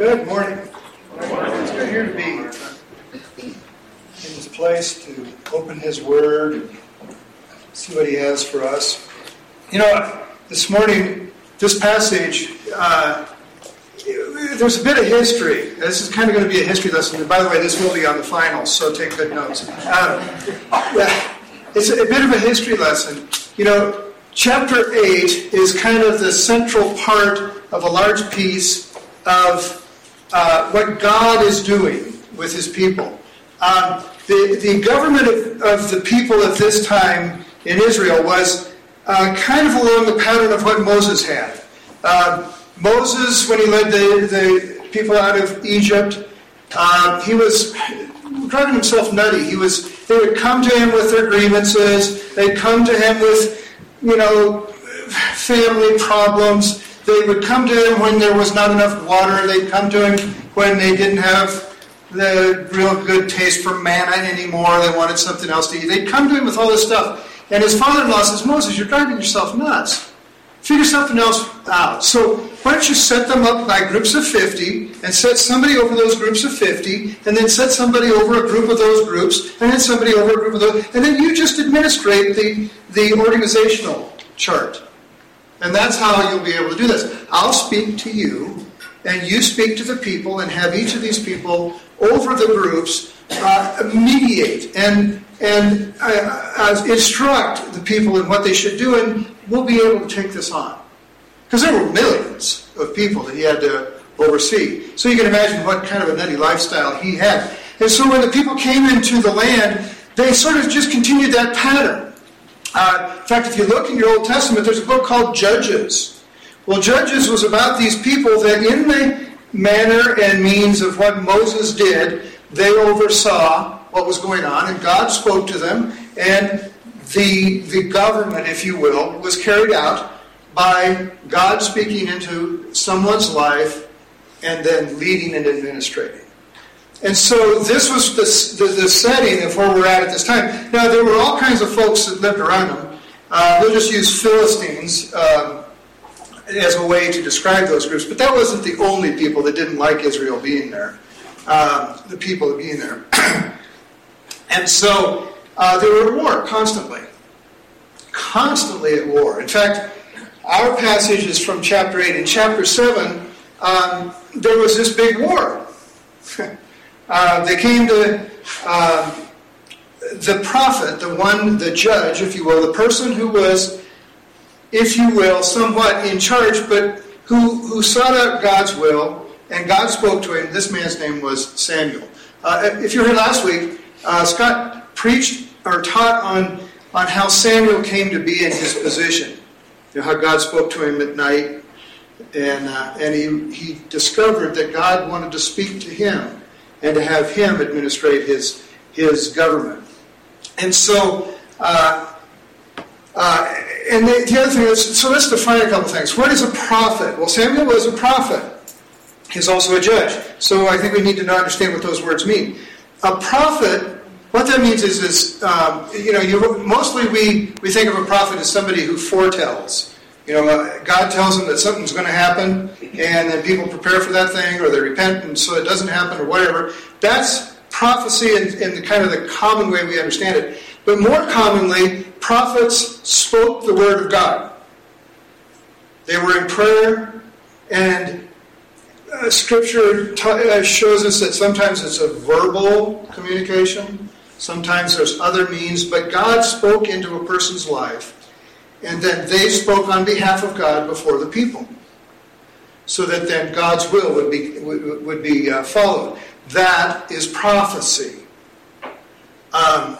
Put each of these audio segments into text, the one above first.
Good morning. It's good here to be in this place to open His Word and see what He has for us. You know, this morning, this passage, uh, there's a bit of history. This is kind of going to be a history lesson. And by the way, this will be on the finals, so take good notes. Um, it's a bit of a history lesson. You know, chapter 8 is kind of the central part of a large piece of uh, what God is doing with his people. Um, the, the government of, of, the people at this time in Israel was uh, kind of along the pattern of what Moses had. Uh, Moses, when he led the, the people out of Egypt, uh, he was driving himself nutty. He was. They would come to him with their grievances. They'd come to him with, you know, family problems. They would come to him when there was not enough water. They'd come to him when they didn't have the real good taste for manna anymore. They wanted something else to eat. They'd come to him with all this stuff. And his father in law says, Moses, you're driving yourself nuts. Figure something else out. So why don't you set them up by groups of 50 and set somebody over those groups of 50 and then set somebody over a group of those groups and then somebody over a group of those and then you just administrate the, the organizational chart. And that's how you'll be able to do this. I'll speak to you, and you speak to the people, and have each of these people over the groups uh, mediate and and uh, uh, instruct the people in what they should do, and we'll be able to take this on. Because there were millions of people that he had to oversee. So you can imagine what kind of a nutty lifestyle he had. And so when the people came into the land, they sort of just continued that pattern. Uh, in fact, if you look in your Old Testament, there's a book called Judges. Well, Judges was about these people that, in the manner and means of what Moses did, they oversaw what was going on, and God spoke to them, and the, the government, if you will, was carried out by God speaking into someone's life and then leading and administrating. And so this was the, the, the, setting of where we're at at this time. Now, there were all kinds of folks that lived around them. Uh, we'll just use Philistines um, as a way to describe those groups, but that wasn't the only people that didn't like Israel being there, um, the people being there. and so uh, they were at war constantly. Constantly at war. In fact, our passage is from chapter 8. In chapter 7, um, there was this big war. Uh, they came to uh, the prophet, the one, the judge, if you will, the person who was, if you will, somewhat in charge, but who, who sought out God's will, and God spoke to him. This man's name was Samuel. Uh, if you were here last week, uh, Scott preached or taught on, on how Samuel came to be in his position. You know, how God spoke to him at night, and, uh, and he, he discovered that God wanted to speak to him and to have him administrate his, his government. And so, uh, uh, and the, the, other thing is, so let's define a couple things. What is a prophet? Well, Samuel was a prophet. He's also a judge. So I think we need to understand what those words mean. A prophet, what that means is, is um, you know, you, mostly we, we think of a prophet as somebody who foretells. You know, uh, God tells them that something's going to happen, and then people prepare for that thing, or they repent, and so it doesn't happen, or whatever. That's prophecy in, in the kind of the common way we understand it. But more commonly, prophets spoke the word of God. They were in prayer, and uh, Scripture t- uh, shows us that sometimes it's a verbal communication, sometimes there's other means, but God spoke into a person's life and then they spoke on behalf of God before the people, so that then God's will would be would, would be uh, followed. That is prophecy. Um,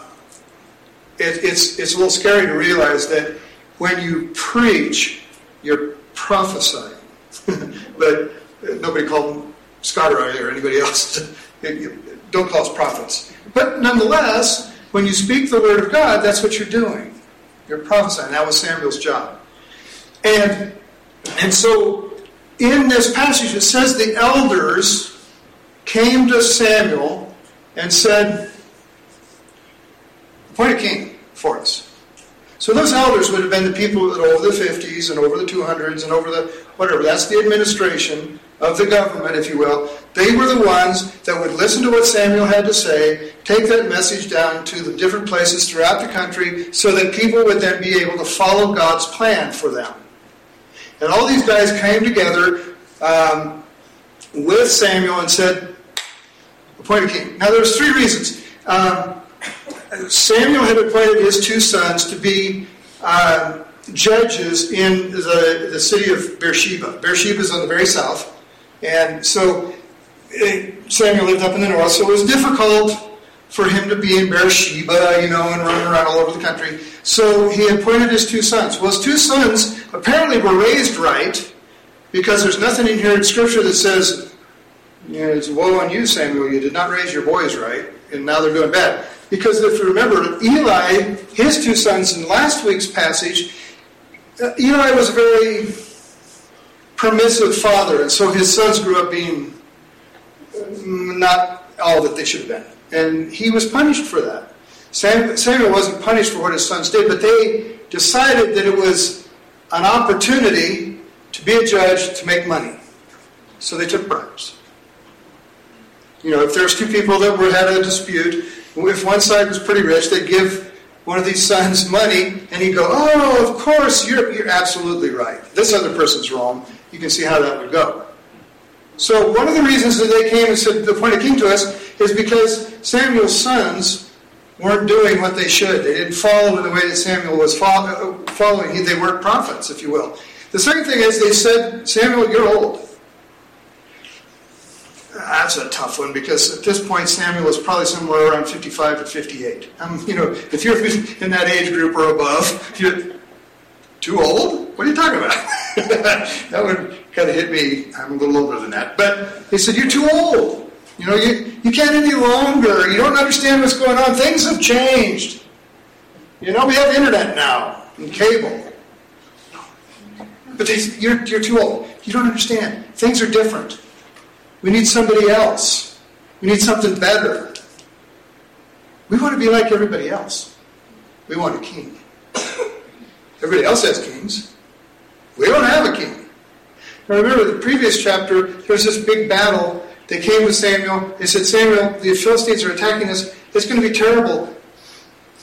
it, it's it's a little scary to realize that when you preach, you're prophesying, but nobody called Scott or I or anybody else. don't call us prophets. But nonetheless, when you speak the word of God, that's what you're doing. You're prophesying. That was Samuel's job. And, and so in this passage it says the elders came to Samuel and said, Appoint a king for us. So those elders would have been the people that over the 50s and over the 200s and over the whatever. That's the administration of the government, if you will, they were the ones that would listen to what Samuel had to say, take that message down to the different places throughout the country so that people would then be able to follow God's plan for them. And all these guys came together um, with Samuel and said, appoint a king. Now, there's three reasons. Um, Samuel had appointed his two sons to be uh, judges in the, the city of Beersheba. Beersheba is on the very south. And so eh, Samuel lived up in the north, so it was difficult for him to be in Beersheba, you know, and running around all over the country. So he appointed his two sons. Well, his two sons apparently were raised right, because there's nothing in here in Scripture that says, you know, it's woe on you, Samuel, you did not raise your boys right, and now they're doing bad. Because if you remember, Eli, his two sons in last week's passage, uh, Eli was very permissive father, and so his sons grew up being not all that they should have been. And he was punished for that. Samuel wasn't punished for what his sons did, but they decided that it was an opportunity to be a judge to make money. So they took bribes. You know, if there's two people that were had a dispute, if one side was pretty rich, they'd give one of these sons money, and he'd go, "Oh, of course, you're you're absolutely right. This other person's wrong." You can see how that would go. So one of the reasons that they came and said, "The point of king to us," is because Samuel's sons weren't doing what they should. They didn't follow in the way that Samuel was following. They weren't prophets, if you will. The second thing is they said, "Samuel, you're old." That's a tough one because at this point Samuel is probably somewhere around 55 to 58. Um, you know, if you're in that age group or above, too old. What are you talking about? that would kind of hit me. I'm a little older than that. But they said, "You're too old. You know, you, you can't any longer. You don't understand what's going on. Things have changed. You know, we have internet now and cable. But they, you're, you're too old. You don't understand. Things are different. We need somebody else. We need something better. We want to be like everybody else. We want a king. Everybody else has kings. We don't have a king. Now remember the previous chapter, there's this big battle. They came with Samuel. They said, Samuel, the Philistines are attacking us. It's going to be terrible.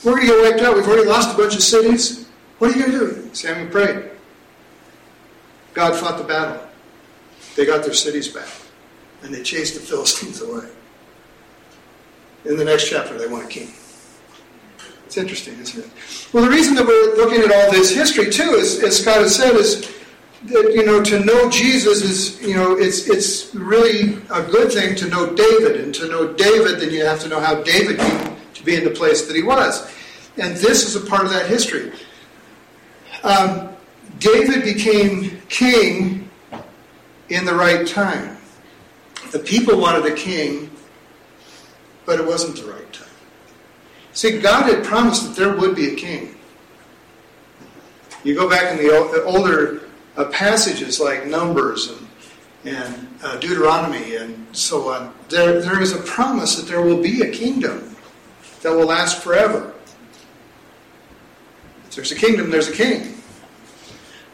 We're going to get wiped out. We've already lost a bunch of cities. What are you going to do? Samuel prayed. God fought the battle. They got their cities back and they chased the Philistines away. In the next chapter, they want a king. It's interesting, isn't it? Well, the reason that we're looking at all this history too is, as Scott has said, is that you know to know Jesus is you know it's it's really a good thing to know David, and to know David, then you have to know how David came to be in the place that he was, and this is a part of that history. Um, David became king in the right time. The people wanted a king, but it wasn't the right. See, God had promised that there would be a king. You go back in the older uh, passages like Numbers and, and uh, Deuteronomy and so on, there, there is a promise that there will be a kingdom that will last forever. If there's a kingdom, there's a king.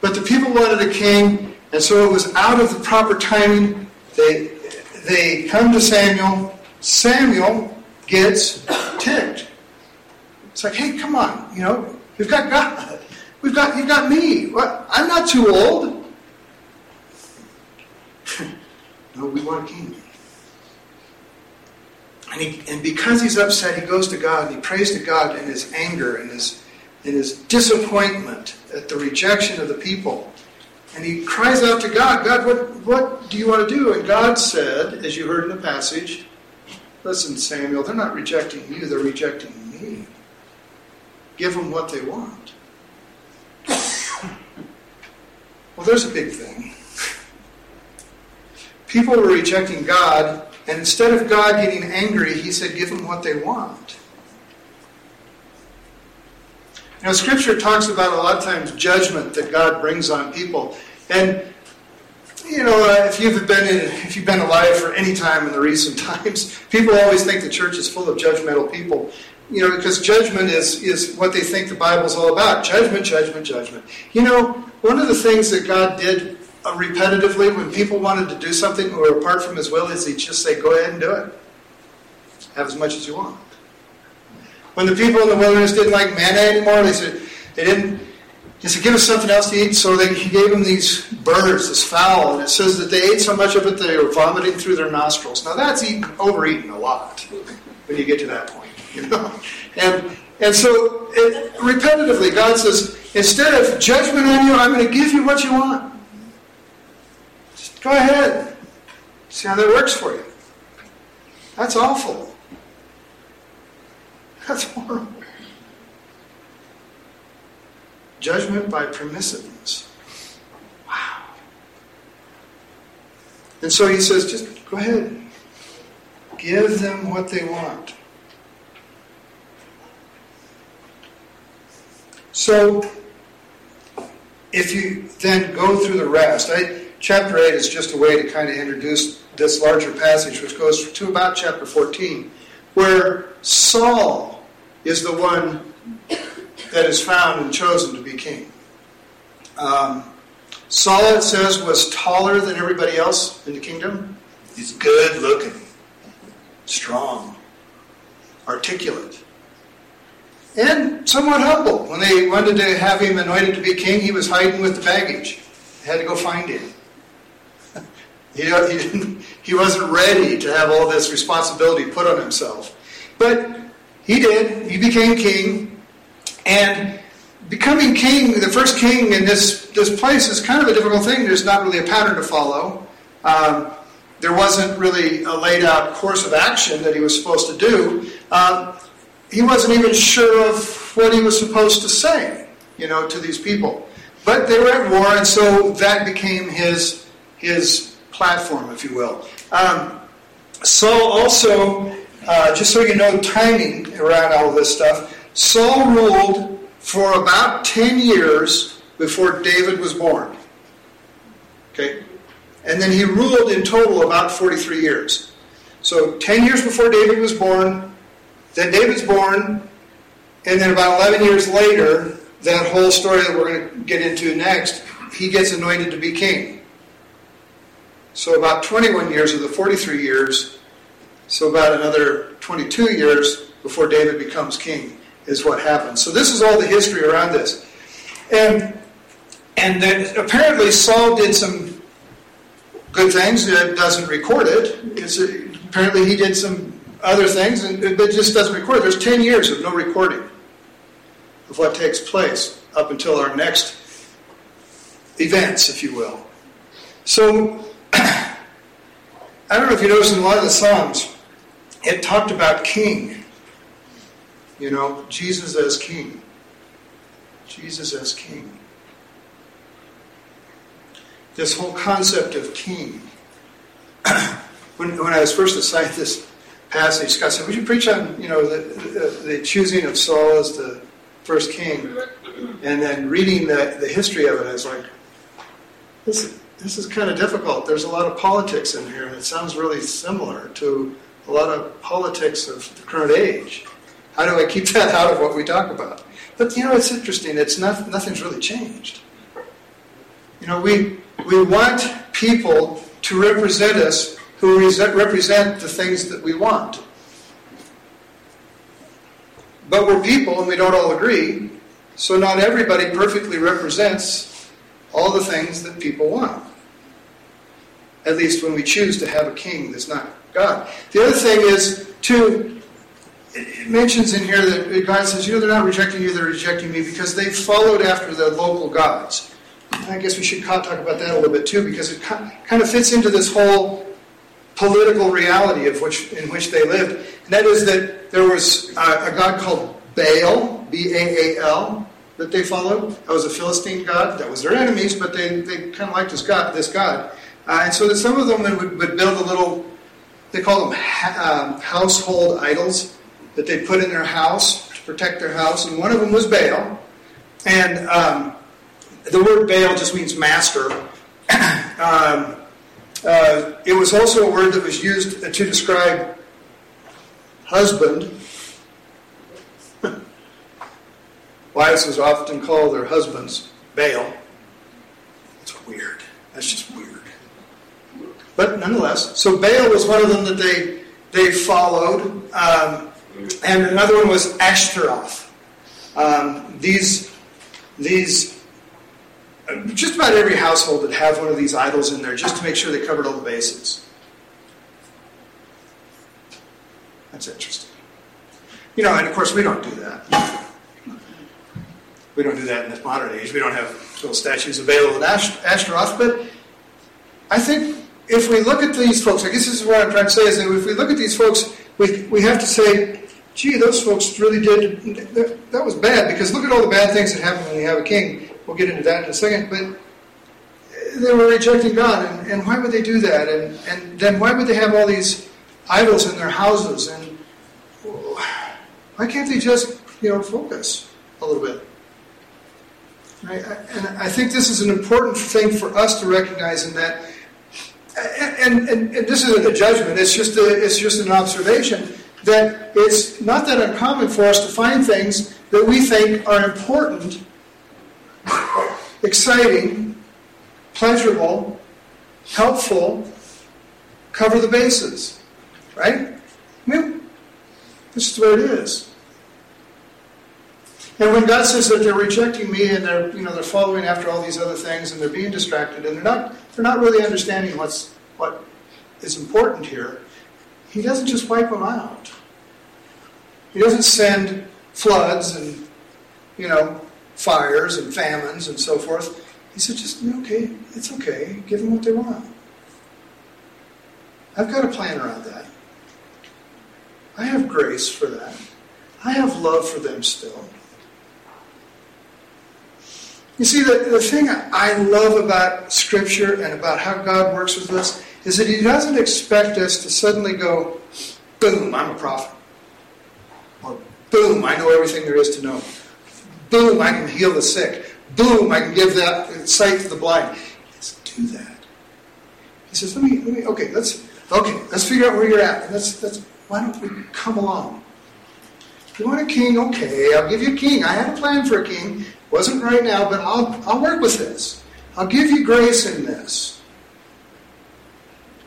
But the people wanted a king, and so it was out of the proper timing. They they come to Samuel. Samuel gets ticked. It's like, hey, come on, you know, you've got God. We've got you've got me. I'm not too old. no, we want a king. And, he, and because he's upset, he goes to God and he prays to God in his anger and his, in his disappointment at the rejection of the people. And he cries out to God, God, what, what do you want to do? And God said, as you heard in the passage, listen, Samuel, they're not rejecting you, they're rejecting me. Give them what they want. well, there's a big thing. People were rejecting God, and instead of God getting angry, he said, give them what they want. Know, Scripture talks about a lot of times judgment that God brings on people. And you know, uh, if you've been in, if you've been alive for any time in the recent times, people always think the church is full of judgmental people. You know, because judgment is is what they think the Bible's all about. Judgment, judgment, judgment. You know, one of the things that God did uh, repetitively when people wanted to do something or apart from his will, is he'd just say, go ahead and do it. Have as much as you want. When the people in the wilderness didn't like manna anymore, they said, they didn't, he said, give us something else to eat. So they, he gave them these birds, this fowl, and it says that they ate so much of it they were vomiting through their nostrils. Now that's eating, overeating a lot when you get to that point, know. And and so it, repetitively, God says, instead of judgment on you, I'm going to give you what you want. Just go ahead. See how that works for you. That's awful. That's horrible. Judgment by permissiveness. Wow. And so he says, just go ahead. Give them what they want. So, if you then go through the rest, I, chapter 8 is just a way to kind of introduce this larger passage, which goes to about chapter 14, where Saul is the one that is found and chosen to be king. Um, Saul, it says, was taller than everybody else in the kingdom. He's good looking, strong, articulate, and somewhat humble. When they wanted to have him anointed to be king, he was hiding with the baggage. They had to go find him. he, he, wasn't ready to have all this responsibility put on himself. But he did. He became king. And becoming king, the first king in this, this place, is kind of a difficult thing. There's not really a pattern to follow. Um, there wasn't really a laid out course of action that he was supposed to do. Um, he wasn't even sure of what he was supposed to say, you know, to these people. But they were at war, and so that became his his platform, if you will. Um, Saul also, uh, just so you know, timing around all this stuff. Saul ruled for about ten years before David was born. Okay, and then he ruled in total about forty-three years. So ten years before David was born, then David's born, and then about 11 years later, that whole story that we're going to get into next, he gets anointed to be king. So about 21 years of the 43 years, so about another 22 years before David becomes king is what happens. So this is all the history around this. And and then apparently Saul did some good things. It doesn't record it. It's, apparently he did some other things, and it just doesn't record. There's 10 years of no recording of what takes place up until our next events, if you will. So, I don't know if you noticed in a lot of the Psalms, it talked about king. You know, Jesus as king. Jesus as king. This whole concept of king. when, when I was first assigned this passage, God said, "Would you preach on you know the, the, the choosing of Saul as the first king?" And then reading the, the history of it, I was like, "This this is kind of difficult. There's a lot of politics in here, and it sounds really similar to a lot of politics of the current age. How do I keep that out of what we talk about?" But you know, it's interesting. It's not nothing's really changed. You know, we we want people to represent us who represent the things that we want. But we're people and we don't all agree, so not everybody perfectly represents all the things that people want. At least when we choose to have a king that's not God. The other thing is, too, it mentions in here that God says, you know, they're not rejecting you, they're rejecting me because they followed after the local gods. I guess we should talk about that a little bit too because it kind of fits into this whole political reality of which in which they lived. And that is that there was a, a god called Baal, B A A L, that they followed. That was a Philistine god. That was their enemies, but they, they kind of liked this god. This god. Uh, and so that some of them would, would build a little, they call them ha- um, household idols that they put in their house to protect their house. And one of them was Baal. And um, the word Baal just means master. um, uh, it was also a word that was used to describe husband. Wives was often called their husbands Baal. It's weird. That's just weird. But nonetheless, so Baal was one of them that they they followed, um, and another one was Ashtaroth. Um, these these just about every household would have one of these idols in there just to make sure they covered all the bases. That's interesting. You know, and of course we don't do that. We don't do that in this modern age. We don't have little statues Baal and Ashtaroth, but I think if we look at these folks, I guess this is what I'm trying to say is that if we look at these folks, we, we have to say, gee, those folks really did, that, that was bad, because look at all the bad things that happen when you have a king. We'll get into that in a second, but uh, they were rejecting God, and, and why would they do that? And, and then why would they have all these idols in their houses? And why can't they just, you know, focus a little bit? Right? And I think this is an important thing for us to recognize in that and, and, and, this isn't a judgment, it's just, a, it's just an observation that it's not that uncommon for us to find things that we think are important, exciting, pleasurable, helpful, cover the bases. Right? Mean, this is way it is. And when God says that they're rejecting me and they're, you know, they're following after all these other things and they're being distracted and they're not, they're not really understanding what's, what is important here, He doesn't just wipe them out. He doesn't send floods and, you know, fires and famines and so forth. He said, just, okay, it's okay. Give them what they want. I've got a plan around that. I have grace for that. I have love for them still. You see, the, the thing I love about Scripture and about how God works with us is that He doesn't expect us to suddenly go, boom, I'm a prophet. Or boom, I know everything there is to know. Boom, I can heal the sick. Boom, I can give that sight to the blind. Doesn't do that. He says, let me, let me okay, let's okay, let's figure out where you're at. Let's, let's why don't we come along? You want a king, okay, I'll give you a king. I had a plan for a king. Wasn't right now, but I'll, I'll work with this. I'll give you grace in this.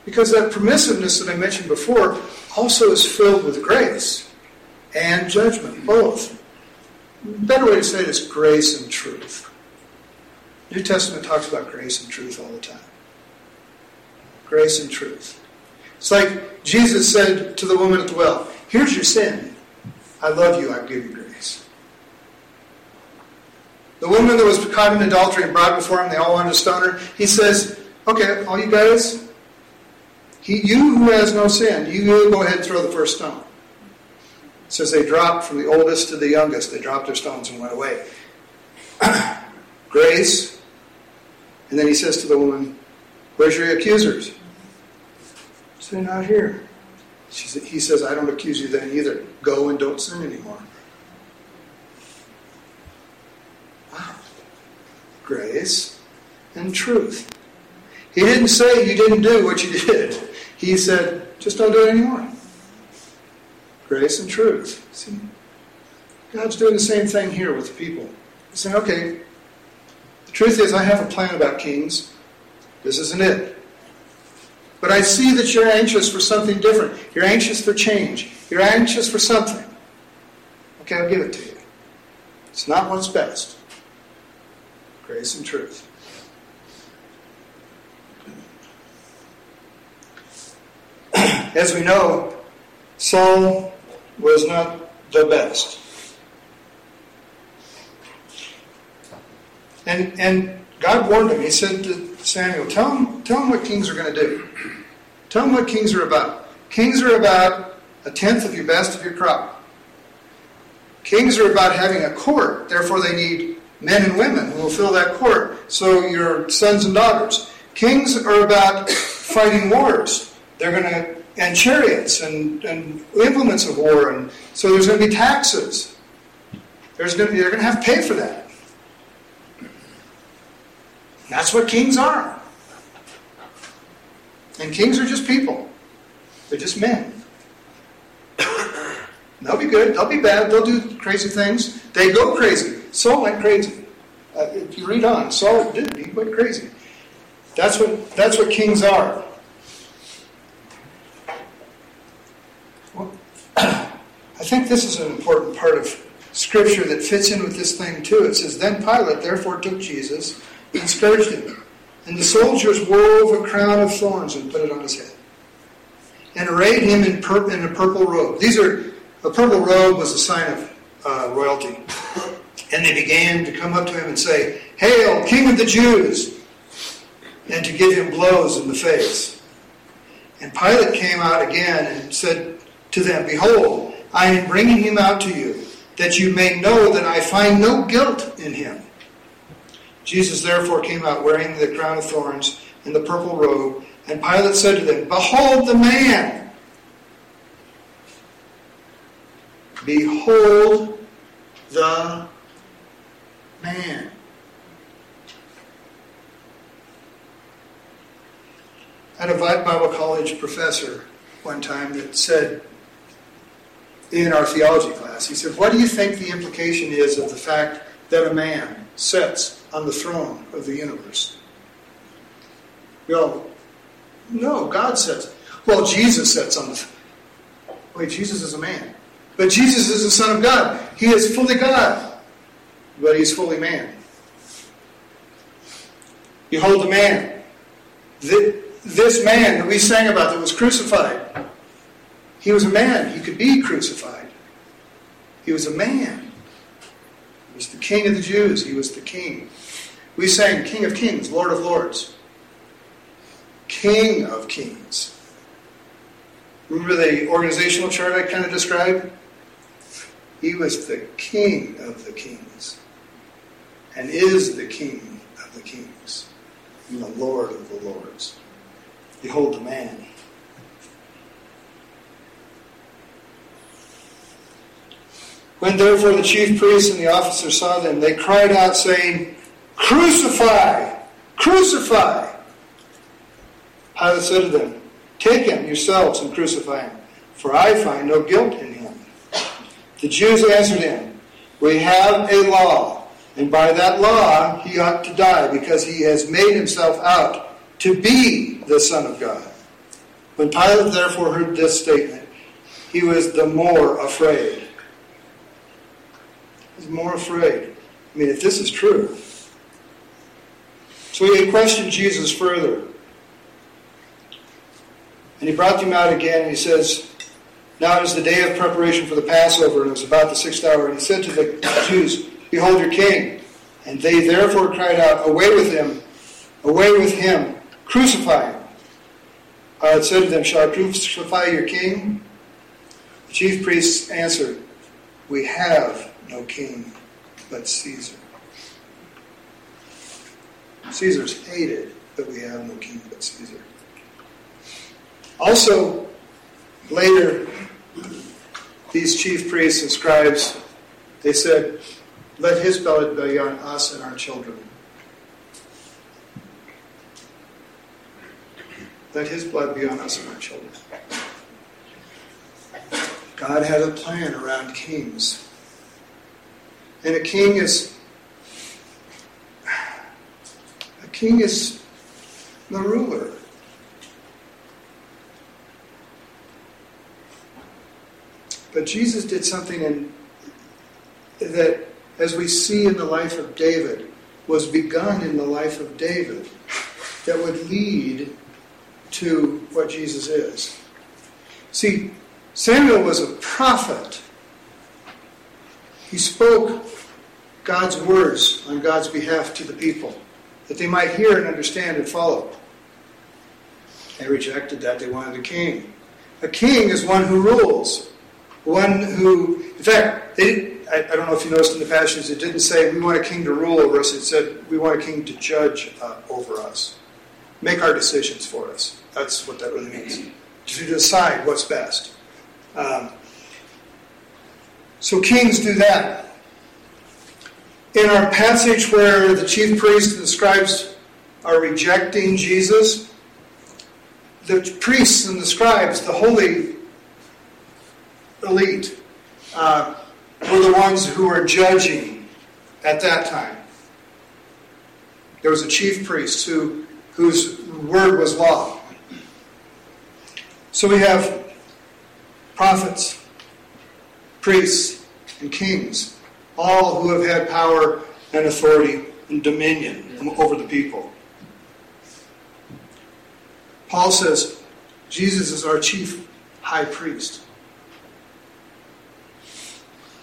Because that permissiveness that I mentioned before also is filled with grace and judgment, both. Better way to say it is grace and truth. New Testament talks about grace and truth all the time. Grace and truth. It's like Jesus said to the woman at the well, Here's your sin. I love you, I give you grace. The woman that was caught in adultery and brought before him, they all wanted to stone her. He says, Okay, all you guys, he, you who has no sin, you go ahead and throw the first stone. Says they dropped from the oldest to the youngest. They dropped their stones and went away. Grace. And then he says to the woman, Where's your accusers? They're not here. he says, I don't accuse you then either. Go and don't sin anymore. grace and truth. He didn't say you didn't do what you did. He said, just don't do it anymore. Grace and truth. See? God's doing the same thing here with people. He's saying, okay, the truth is, I have a plan about kings. This isn't it. But I see that you're anxious for something different. You're anxious for change. You're anxious for something. Okay, I'll give it to you. It's not what's best grace and truth. As we know, Saul was not the best. And, and God warned him. He said to Samuel, tell him, tell him what kings are going to do. Tell him what kings are about. Kings are about a tenth of your best of your crop. Kings are about having a court, therefore they need men and women who will fill that court. So your sons and daughters. Kings are about fighting wars. They're going to and chariots and, and implements of war, and so there's going to be taxes. There's going to be, they're going to have to pay for that. That's what kings are. And kings are just people. They're just men. They'll be good. They'll be bad. They'll do crazy things. They go crazy. Saul went crazy. Uh, you read on, Saul did. He went crazy. That's what, that's what kings are. I think this is an important part of Scripture that fits in with this thing too. It says, Then Pilate therefore took Jesus and scourged him. And the soldiers wove a crown of thorns and put it on his head. And arrayed him in, pur- in a purple robe. These are, a purple robe was a sign of uh, royalty. And they began to come up to him and say, Hail, King of the Jews! And to give him blows in the face. And Pilate came out again and said to them, Behold, I am bringing him out to you, that you may know that I find no guilt in him. Jesus therefore came out wearing the crown of thorns and the purple robe, and Pilate said to them, Behold the man! Behold the man. I had a Bible college professor one time that said in our theology class, he said, What do you think the implication is of the fact that a man sits on the throne of the universe? We all, no, God sits. Well, Jesus sits on the. Wait, Jesus is a man. But Jesus is the Son of God. He is fully God, but he's fully man. Behold the man. This man that we sang about that was crucified, he was a man. He could be crucified. He was a man. He was the king of the Jews. He was the king. We sang King of Kings, Lord of Lords. King of Kings. Remember the organizational chart I kind of described? He was the King of the Kings and is the King of the Kings and the Lord of the Lords. Behold the man. When therefore the chief priests and the officers saw them, they cried out, saying, Crucify! Crucify! Pilate said to them, Take him yourselves and crucify him, for I find no guilt in him. The Jews answered him, We have a law, and by that law he ought to die, because he has made himself out to be the Son of God. When Pilate therefore heard this statement, he was the more afraid. Was more afraid. I mean, if this is true. So he questioned Jesus further. And he brought them out again, and he says, Now it is the day of preparation for the Passover, and it was about the sixth hour. And he said to the Jews, Behold your king. And they therefore cried out, Away with him, away with him, crucify him. Uh, Pilate said to them, Shall I crucify your king? The chief priests answered, We have no king but Caesar. Caesar's hated that we have no king but Caesar. Also, later, these chief priests and scribes, they said, Let his blood be on us and our children. Let his blood be on us and our children. God had a plan around kings. And a king is a king is the ruler. But Jesus did something in, that, as we see in the life of David, was begun in the life of David that would lead to what Jesus is. See, Samuel was a prophet. He spoke God's words on God's behalf to the people that they might hear and understand and follow. They rejected that. They wanted a king. A king is one who rules. One who, in fact, they, I, I, don't know if you noticed in the Passions, it didn't say we want a king to rule over us. It said we want a king to judge uh, over us, make our decisions for us. That's what that really means. To decide what's best. Um, so kings do that. In our passage where the chief priests and the scribes are rejecting Jesus, the priests and the scribes, the holy elite, uh, were the ones who were judging at that time. There was a chief priest who whose word was law. So we have prophets, priests, and kings, all who have had power and authority and dominion over the people. Paul says Jesus is our chief high priest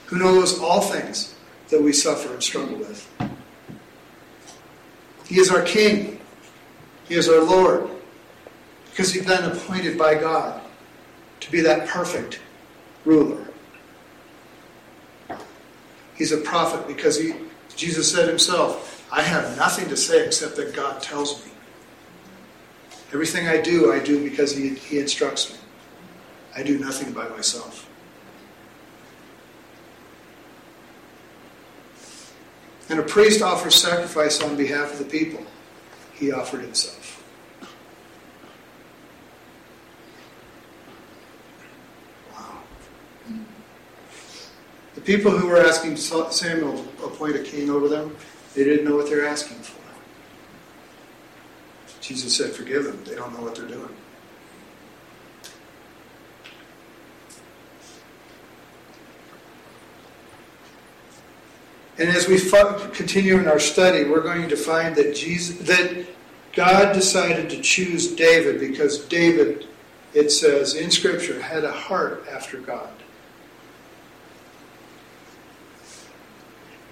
who knows all things that we suffer and struggle with. He is our King. He is our Lord. Because he's been appointed by God to be that perfect ruler. He's a prophet because he, Jesus said himself, I have nothing to say except that God tells me. Everything I do, I do because he, he instructs me. I do nothing by myself. And a priest offers sacrifice on behalf of the people. He offered himself. People who were asking Samuel to appoint a king over them, they didn't know what they're asking for. Jesus said, Forgive them. They don't know what they're doing. And as we continue in our study, we're going to find that Jesus, that God decided to choose David because David, it says in Scripture, had a heart after God.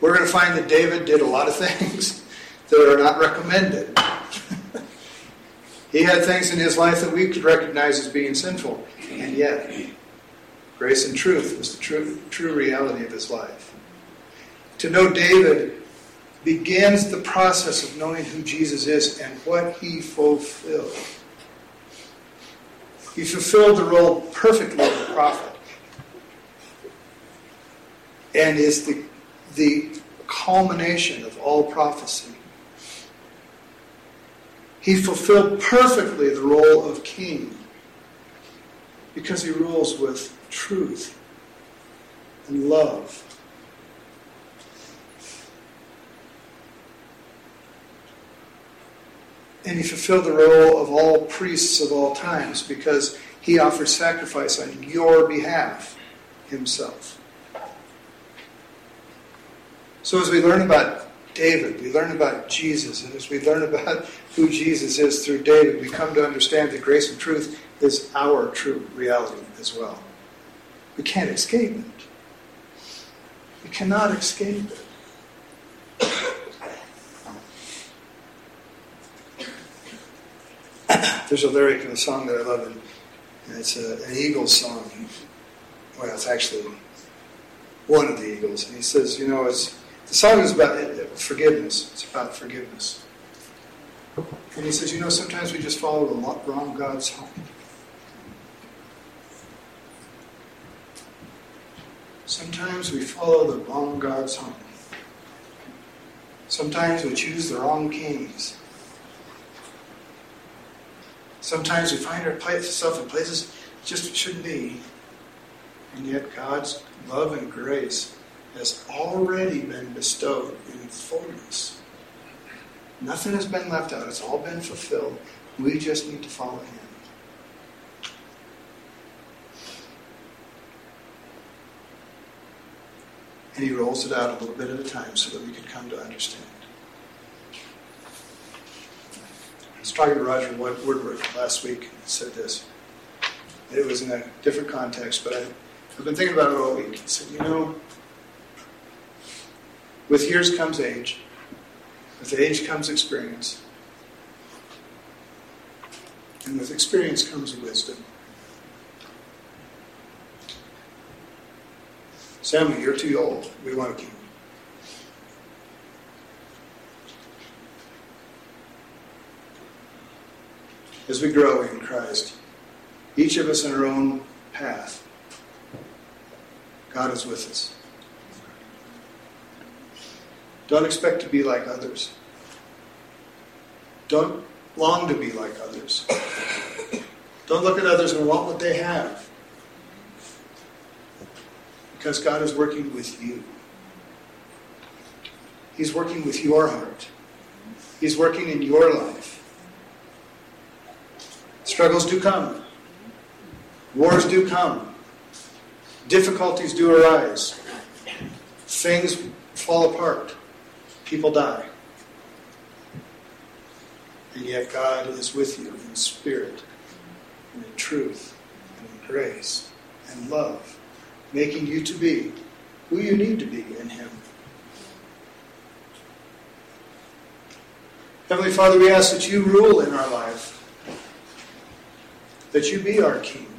We're going to find that David did a lot of things that are not recommended. he had things in his life that we could recognize as being sinful, and yet, grace and truth was the true, true reality of his life. To know David begins the process of knowing who Jesus is and what he fulfilled. He fulfilled the role perfectly of a prophet and is the, the culmination of all prophecy. He fulfilled perfectly the role of king because he rules with truth and love And he fulfilled the role of all priests of all times because he offered sacrifice on your behalf himself. So as we learn about David, we learn about Jesus, and as we learn about who Jesus is through David, we come to understand that grace and truth is our true reality as well. We can't escape it. We cannot escape it. There's a lyric in a song that I love, and it's a, an Eagles song. Well, it's actually one of the Eagles, and he says, you know, it's the song is about uh, forgiveness. It's about forgiveness. And he says, you know, sometimes we just follow the wrong God's home. Sometimes we follow the wrong God's home. Sometimes we choose the wrong kings. Sometimes we find ourselves in places just shouldn't be. And yet God's love and grace has already been bestowed in fullness. Nothing has been left out. It's all been fulfilled. We just need to follow Him. And He rolls it out a little bit at a time so that we can come to understand. I was talking to Roger Woodward last week and said this. It was in a different context, but I, have been thinking about it all week. He said, you know, with years comes age, with age comes experience, and with experience comes wisdom. Samuel, you're too old. We want to keep you. as we grow in Christ, each of us in our own path, God is with us. Don't expect to be like others. Don't long to be like others. Don't look at others and want what they have. Because God is working with you. He's working with your heart. He's working in your life. Struggles do come. Wars do come. Difficulties do arise. Things fall apart. People die. And yet God is with you in spirit and in truth and in grace and love, making you to be who you need to be in Him. Heavenly Father, we ask that you rule in our life, that you be our King.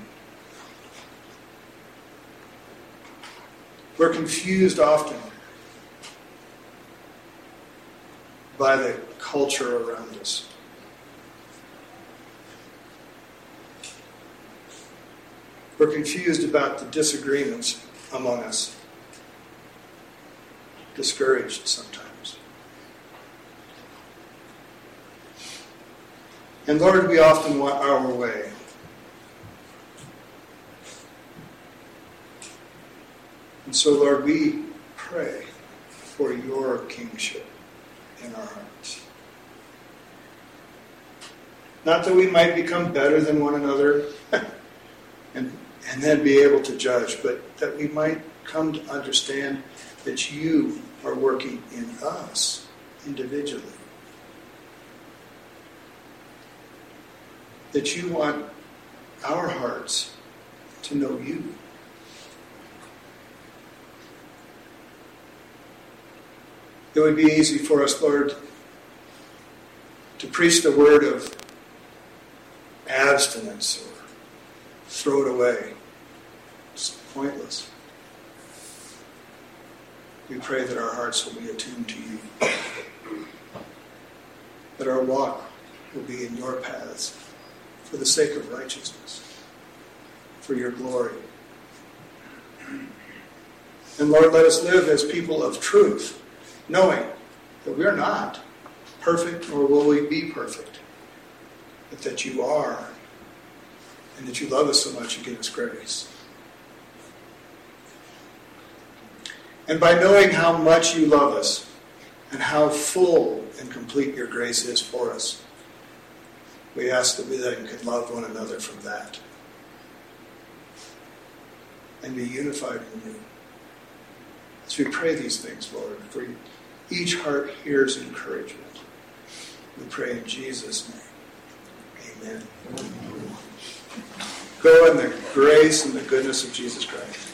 We're confused often by the culture around us. We're confused about the disagreements among us, discouraged sometimes. And Lord, we often want our way. And so, Lord, we pray for your kingship in our hearts. Not that we might become better than one another and, and then be able to judge, but that we might come to understand that you are working in us individually. That you want our hearts to know you. It would be easy for us, Lord, to preach the word of abstinence or throw it away. It's pointless. We pray that our hearts will be attuned to you, that our walk will be in your paths for the sake of righteousness, for your glory. And Lord, let us live as people of truth knowing that we're not perfect nor will we be perfect, but that you are, and that you love us so much you give us grace. And by knowing how much you love us and how full and complete your grace is for us, we ask that we then could love one another from that and be unified in you. As we pray these things, Lord, for each heart hears encouragement. We pray in Jesus' name. Amen. Go in the grace and the goodness of Jesus Christ.